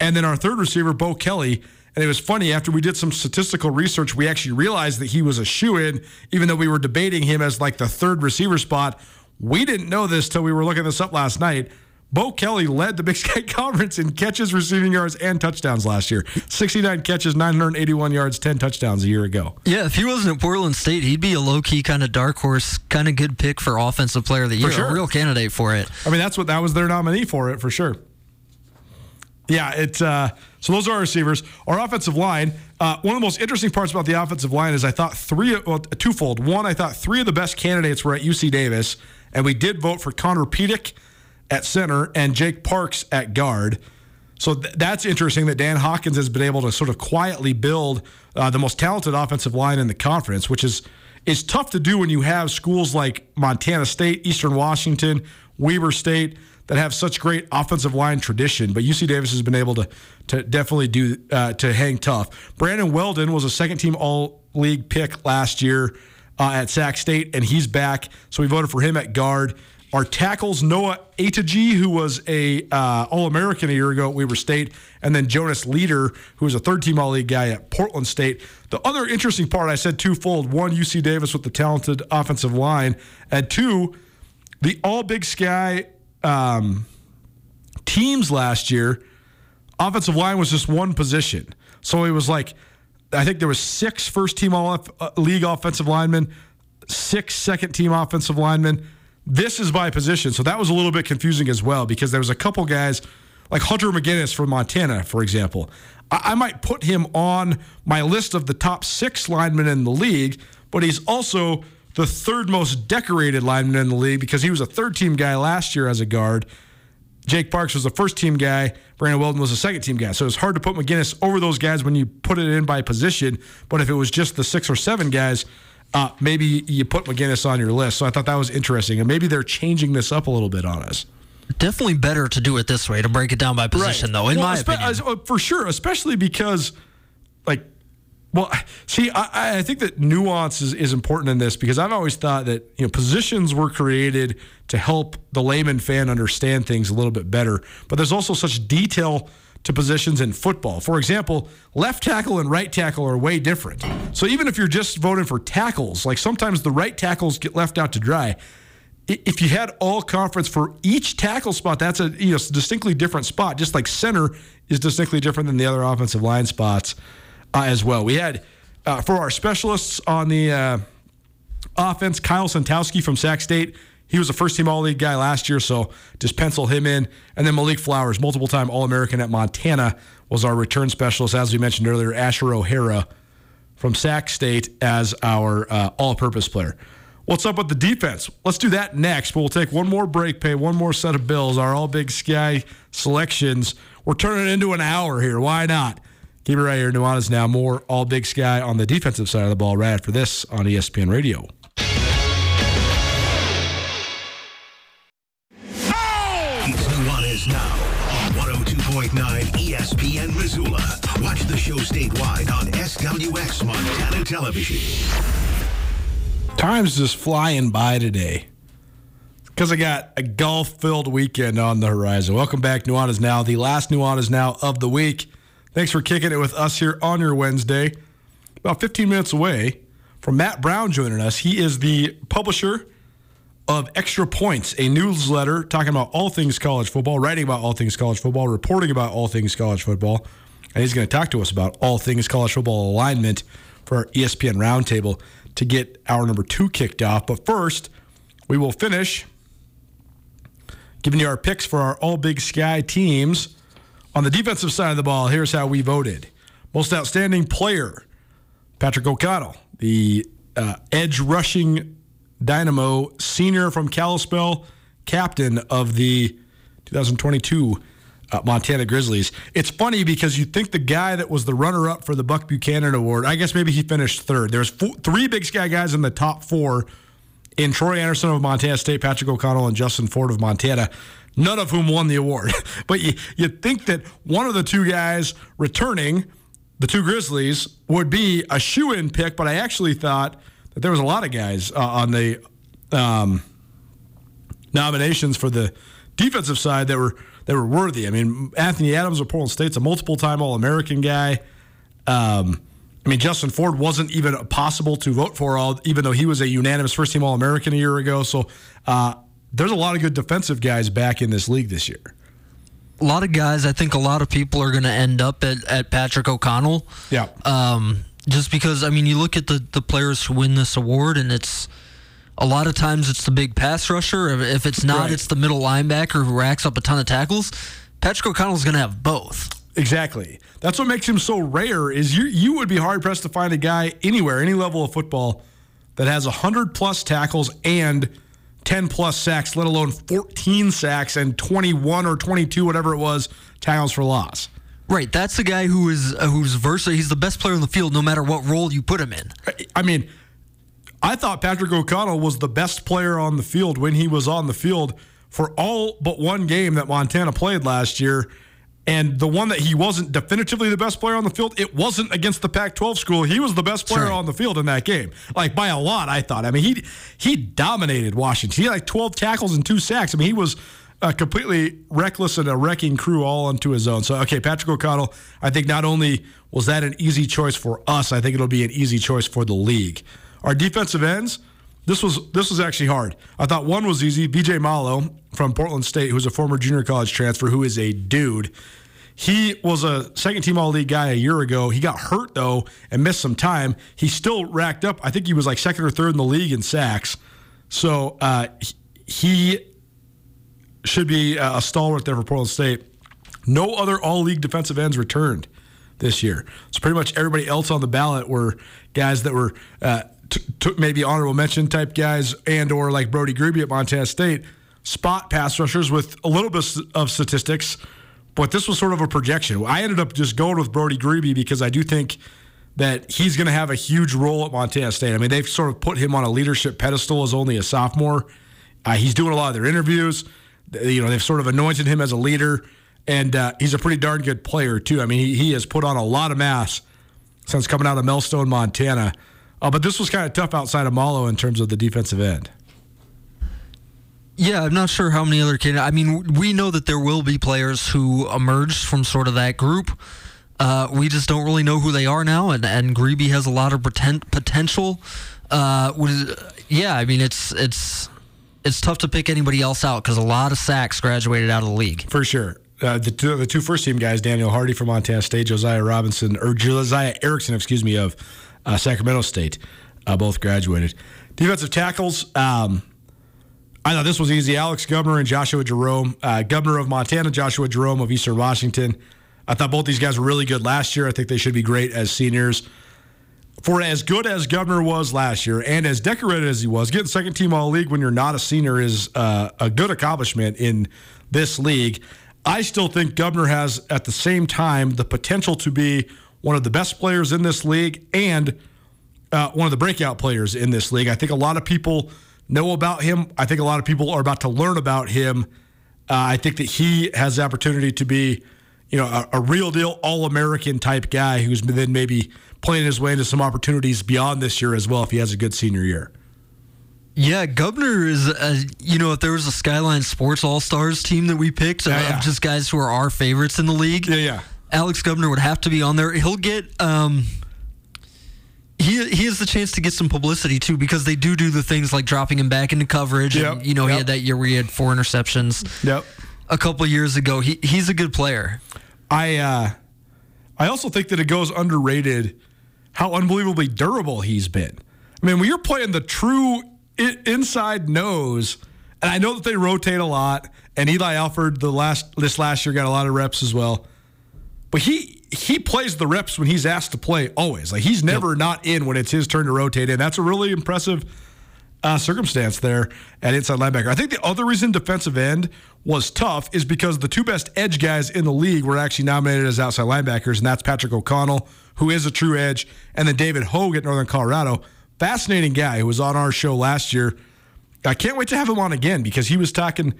And then our third receiver, Bo Kelly. And it was funny, after we did some statistical research, we actually realized that he was a shoe in, even though we were debating him as like the third receiver spot. We didn't know this till we were looking this up last night. Bo Kelly led the Big [laughs] Sky Conference in catches, receiving yards, and touchdowns last year. 69 catches, 981 yards, 10 touchdowns a year ago. Yeah, if he wasn't at Portland State, he'd be a low key kind of dark horse, kind of good pick for Offensive Player of the Year. Sure. A real candidate for it. I mean, that's what that was their nominee for it, for sure. Yeah, it's uh, so those are our receivers. Our offensive line. Uh, one of the most interesting parts about the offensive line is I thought three, well, twofold. One, I thought three of the best candidates were at UC Davis, and we did vote for Connor Pettek at center and Jake Parks at guard. So th- that's interesting that Dan Hawkins has been able to sort of quietly build uh, the most talented offensive line in the conference, which is is tough to do when you have schools like Montana State, Eastern Washington, Weber State that have such great offensive line tradition. But UC Davis has been able to to definitely do uh, to hang tough. Brandon Weldon was a second team All League pick last year uh, at Sac State, and he's back. So we voted for him at guard. Our tackles, Noah Atagi, who was a uh, All-American a year ago at Weber State, and then Jonas Leader, who was a third-team All-League guy at Portland State. The other interesting part, I said twofold. One, UC Davis with the talented offensive line, and two, the All-Big Sky um, teams last year, offensive line was just one position. So it was like, I think there was six first-team All-League uh, offensive linemen, six second-team offensive linemen, this is by position. So that was a little bit confusing as well because there was a couple guys like Hunter Mayginnes from Montana, for example. I, I might put him on my list of the top six linemen in the league, but he's also the third most decorated lineman in the league because he was a third team guy last year as a guard. Jake Parks was the first team guy. Brandon Weldon was the second team guy. So it's hard to put Mayginnes over those guys when you put it in by position. But if it was just the six or seven guys, uh, maybe you put Mayginnes on your list. So I thought that was interesting. And maybe they're changing this up a little bit on us. Definitely better to do it this way, to break it down by position, right. though, in well, my opinion. Uh, for sure, especially because, like, Well, see, I, I think that nuance is, is important in this because I've always thought that you know positions were created to help the layman fan understand things a little bit better. But there's also such detail to positions in football. For example, left tackle and right tackle are way different. So even if you're just voting for tackles, like sometimes the right tackles get left out to dry. If you had all conference for each tackle spot, that's a you know distinctly different spot. Just like center is distinctly different than the other offensive line spots uh, as well. We had uh, for our specialists on the uh, offense, Kyle Sentkowski from Sac State. He was a first team All League guy last year, so just pencil him in. And then Malik Flowers, multiple time All American at Montana, was our return specialist. As we mentioned earlier, Asher O'Hara from Sac State as our uh, all purpose player. What's up with the defense? Let's do that next, but we'll take one more break, pay one more set of bills, our All Big Sky selections. We're turning into an hour here. Why not? Keep it right here. Nuanez now more All Big Sky on the defensive side of the ball right after this on ESPN Radio. Statewide on SWX Montana Television. Time's just flying by today because I got a golf filled weekend on the horizon. Welcome back, Nuanez Now, the last Nuanez Now of the week. Thanks for kicking it with us here on your Wednesday. About 15 minutes away from Matt Brown joining us. He is the publisher of Extra Points, a newsletter talking about all things college football, writing about all things college football, reporting about all things college football. And he's going to talk to us about all things college football alignment for our ESPN Roundtable to get hour number two kicked off. But first, we will finish giving you our picks for our All Big Sky teams. On the defensive side of the ball, here's how we voted. Most outstanding player, Patrick O'Connell, the uh, edge rushing dynamo, senior from Kalispell, captain of the 2022 uh, Montana Grizzlies. It's funny because you think the guy that was the runner up for the Buck Buchanan Award, I guess maybe he finished third. There's four, three Big Sky guys in the top four in Troy Anderson of Montana State, Patrick O'Connell, and Justin Ford of Montana none of whom won the award. [laughs] but you, you'd think that one of the two guys returning, the two Grizzlies, would be a shoe in pick, but I actually thought that there was a lot of guys uh, on the um, nominations for the defensive side that were that were worthy. I mean, Anthony Adams of Portland State's a multiple time All American guy. Um, I mean, Justin Ford wasn't even possible to vote for, all, even though he was a unanimous first team All American a year ago. So uh, there's a lot of good defensive guys back in this league this year. A lot of guys. I think a lot of people are going to end up at, at Patrick O'Connell. Yeah. Um, just because I mean, you look at the the players who win this award, and it's a lot of times it's the big pass rusher. If it's not, Right. it's the middle linebacker who racks up a ton of tackles. Patrick O'Connell's going to have both. Exactly. That's what makes him so rare. Is you you would be hard pressed to find a guy anywhere, any level of football, that has hundred plus tackles and ten plus sacks, let alone fourteen sacks and twenty one or twenty two, whatever it was, tackles for loss. Right, that's the guy who is uh, who's versatile. He's the best player on the field, no matter what role you put him in. I mean, I thought Patrick O'Connell was the best player on the field when he was on the field for all but one game that Montana played last year. And the one that he wasn't definitively the best player on the field, it wasn't against the Pac 12 school. He was the best player Sure. on the field in that game. Like by a lot, I thought. I mean, he he dominated Washington. He had like 12 tackles and two sacks. I mean, he was uh, completely reckless and a wrecking crew all onto his own. So, okay, Patrick O'Connell, I think not only was that an easy choice for us, I think it'll be an easy choice for the league. Our defensive ends, this was this was actually hard. I thought one was easy. BJ Malo from Portland State, who's a former junior college transfer, who is a dude. He was a second team All League guy a year ago. He got hurt though and missed some time. He still racked up. I think he was like second or third in the league in sacks. So uh, he should be a stalwart there for Portland State. No other All League defensive ends returned this year. So pretty much everybody else on the ballot were guys that were uh, t- t- maybe honorable mention type guys, and or like Brody Grebe at Montana State, spot pass rushers with a little bit of statistics. But this was sort of a projection. I ended up just going with Brody Grebe because I do think that he's going to have a huge role at Montana State. I mean, they've sort of put him on a leadership pedestal as only a sophomore. Uh, he's doing a lot of their interviews. You know, they've sort of anointed him as a leader, and uh, he's a pretty darn good player too. I mean, he, he has put on a lot of mass since coming out of Melstone, Montana. Uh, but this was kind of tough outside of Malo in terms of the defensive end. Yeah, I'm not sure how many other kids. I mean, we know that there will be players who emerged from sort of that group. Uh, we just don't really know who they are now, and and Grebe has a lot of pretend, potential. Uh, yeah, I mean, it's it's it's tough to pick anybody else out because a lot of sacks graduated out of the league for sure. Uh, the two the two first team guys, Daniel Hardy from Montana State, Josiah Robinson or Josiah Erickson, excuse me, of uh, Sacramento State, uh, both graduated. Defensive tackles. Um, I thought this was easy. Alex Gubner and Joshua Jerome. Uh, Gubner of Montana, Joshua Jerome of Eastern Washington. I thought both these guys were really good last year. I think they should be great as seniors. For as good as Gubner was last year and as decorated as he was, getting second team all league when you're not a senior is uh, a good accomplishment in this league. I still think Gubner has, at the same time, the potential to be one of the best players in this league and uh, one of the breakout players in this league. I think a lot of people know about him. I think a lot of people are about to learn about him. Uh, I think that he has the opportunity to be, you know, a, a real deal All American type guy who's then maybe playing his way into some opportunities beyond this year as well if he has a good senior year. Yeah, Gubner is, a, you know, if there was a Skyline Sports All Stars team that we picked yeah, of yeah. just guys who are our favorites in the league, yeah, yeah, Alex Gubner would have to be on there. He'll get, um, he he has the chance to get some publicity too because they do do the things like dropping him back into coverage. Yep. And, you know, yep. he had that year where he had four interceptions. Yep. A couple years ago, he he's a good player. I uh, I also think that it goes underrated how unbelievably durable he's been. I mean, when you're playing the true inside nose, and I know that they rotate a lot, and Eli Alford the last this last year got a lot of reps as well, but he he plays the reps when he's asked to play always. Like he's never yep. not in when it's his turn to rotate in. That's a really impressive uh, circumstance there at inside linebacker. I think the other reason defensive end was tough is because the two best edge guys in the league were actually nominated as outside linebackers, and that's Patrick O'Connell, who is a true edge, and then David Hogue at Northern Colorado. Fascinating guy who was on our show last year. I can't wait to have him on again because he was talking.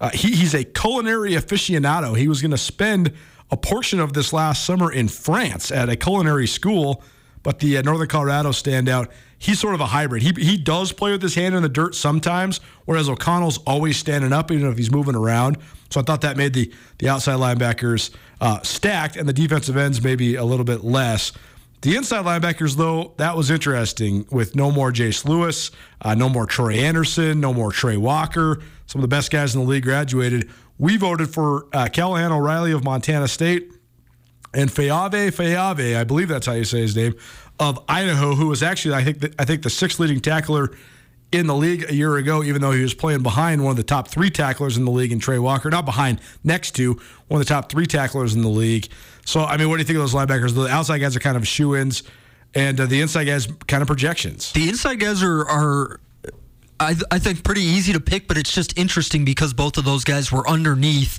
Uh, he, he's a culinary aficionado. He was going to spend a portion of this last summer in France at a culinary school, but the uh, Northern Colorado standout, he's sort of a hybrid. He, he does play with his hand in the dirt sometimes, whereas O'Connell's always standing up, even if he's moving around. So I thought that made the, the outside linebackers uh, stacked and the defensive ends maybe a little bit less. The inside linebackers, though, that was interesting with no more Jace Lewis, uh, no more Troy Anderson, no more Trey Walker. Some of the best guys in the league graduated. We voted for uh, Callahan O'Reilly of Montana State and Fa'avae Fa'avae, I believe that's how you say his name, of Idaho, who was actually I think the, I think the sixth leading tackler in the league a year ago, even though he was playing behind one of the top three tacklers in the league in Trey Walker, not behind, next to one of the top three tacklers in the league. So, I mean, what do you think of those linebackers? The outside guys are kind of shoe ins, and uh, the inside guys kind of projections. The inside guys are, are I, I think pretty easy to pick, but it's just interesting because both of those guys were underneath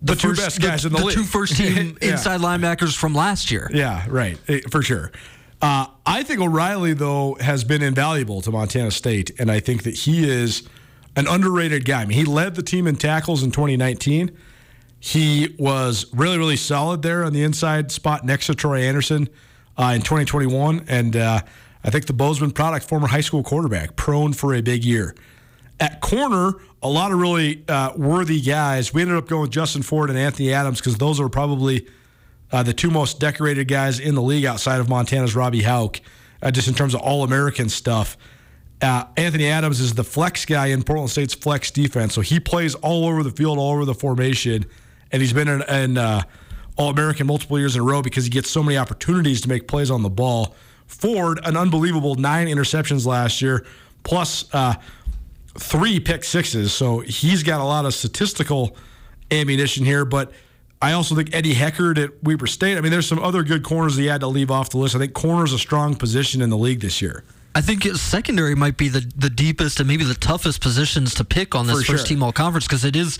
the, the two first, best guys the, in the, the league. two first team [laughs] yeah. inside linebackers from last year. Yeah, right, eh, for sure. Uh, I think O'Reilly though has been invaluable to Montana State, and I think that he is an underrated guy. I mean, he led the team in tackles in 2019. He was really, really solid there on the inside spot next to Troy Anderson uh, in 2021, and. Uh, I think the Bozeman product, former high school quarterback, prone for a big year. At corner, a lot of really uh, worthy guys. We ended up going with Justin Ford and Anthony Adams because those are probably uh, the two most decorated guys in the league outside of Montana's Robbie Hauck, uh, just in terms of all American stuff. Uh, Anthony Adams is the flex guy in Portland State's flex defense, so he plays all over the field, all over the formation, and he's been an, an uh, All American multiple years in a row because he gets so many opportunities to make plays on the ball. Ford, an unbelievable nine interceptions last year, plus uh, three pick sixes. So he's got a lot of statistical ammunition here. But I also think Eddie Heckard at Weber State. I mean, there's some other good corners he had to leave off the list. I think corner's a strong position in the league this year. I think secondary might be the, the deepest and maybe the toughest positions to pick on this For first sure. team all conference because it is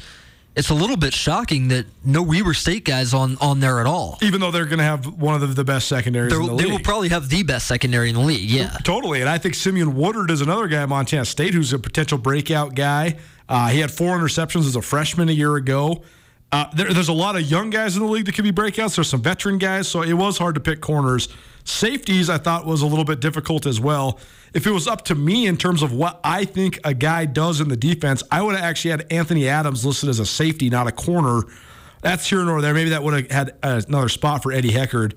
it's a little bit shocking that no Weber State guys on on there at all. Even though they're going to have one of the, best secondaries the they will probably have the best secondary in the league. Yeah, totally. And I think Simeon Woodard is another guy at Montana State who's a potential breakout guy. Uh, he had four interceptions as a freshman a year ago. Uh, there, there's a lot of young guys in the league that could be breakouts. There's some veteran guys, so it was hard to pick corners. Safeties, I thought was a little bit difficult as well. If it was up to me in terms of what I think a guy does in the defense, I would have actually had Anthony Adams listed as a safety, not a corner. That's here nor there. Maybe that would have had another spot for Eddie Heckard.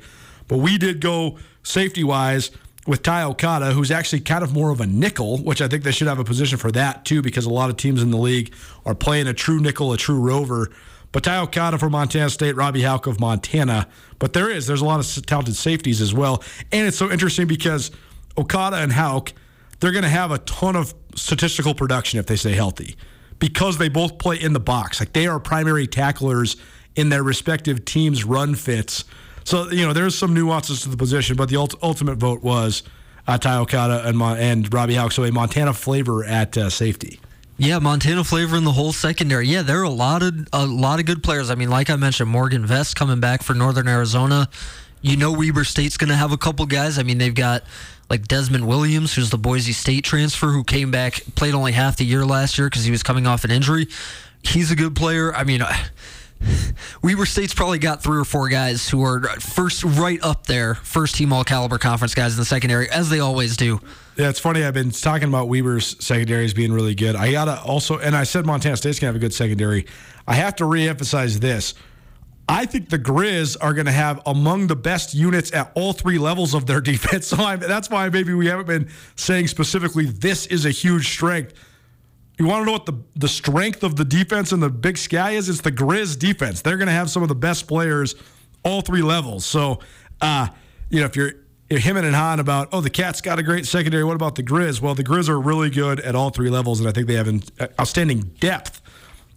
But we did go safety wise with Ty Okada, who's actually kind of more of a nickel, which I think they should have a position for that too, because a lot of teams in the league are playing a true nickel, a true rover. But Ty Okada for Montana State, Robbie Hauck of Montana. But there is, there's a lot of talented safeties as well. And it's so interesting because Okada and Hauck, they're going to have a ton of statistical production if they stay healthy because they both play in the box. Like they are primary tacklers in their respective teams' run fits. So you know, there's some nuances to the position, but the ult- ultimate vote was uh, Ty Okada and, Mon- and Robbie Hauck. So a Montana flavor at uh, safety. Yeah, Montana flavor in the whole secondary. Yeah, there are a lot of a lot of good players. I mean, like I mentioned, Morgan Vest coming back for Northern Arizona. You know, Weber State's going to have a couple guys. I mean, they've got like Desmond Williams, who's the Boise State transfer, who came back, played only half the year last year because he was coming off an injury. He's a good player. I mean. [laughs] Weber State's probably got three or four guys who are first right up there, first team all caliber conference guys in the secondary, as they always do. Yeah, it's funny. I've been talking about Weber's secondary as being really good. I gotta also, and I said Montana State's gonna have a good secondary. I have to reemphasize this. I think the Grizz are going to have among the best units at all three levels of their [laughs] defense. So I, that's why maybe we haven't been saying specifically this is a huge strength you want to know what the, the strength of the defense in the Big Sky is? It's the Grizz defense. They're going to have some of the best players all three levels. So, uh, you know, if you're, you're and hawing about, oh, the Cats got a great secondary. What about the Grizz? Well, the Grizz are really good at all three levels, and I think they have an outstanding depth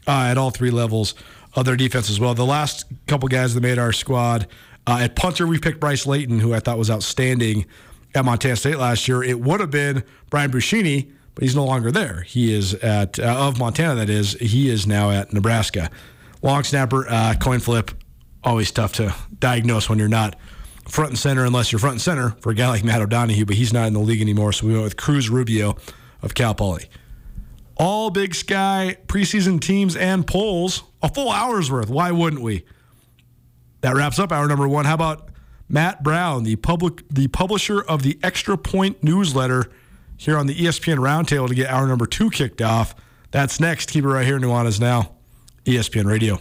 uh, at all three levels of their defense as well. The last couple guys that made our squad uh, at punter, we picked Bryce Layton, who I thought was outstanding at Montana State last year. It would have been Brian Buschini but he's no longer there. He is at uh, of Montana. That is, he is now at Nebraska. Long snapper, uh, coin flip, always tough to diagnose when you're not front and center, unless you're front and center for a guy like Matt O'Donohue. But he's not in the league anymore, so we went with Cruz Rubio of Cal Poly. All Big Sky preseason teams and polls, a full hour's worth. Why wouldn't we? That wraps up hour number one. How about Matt Brown, the public, the publisher of the Extra Point newsletter? Here on the ESPN Roundtable to get hour number two kicked off. That's next. Keep it right here. Nuanez Now, ESPN Radio.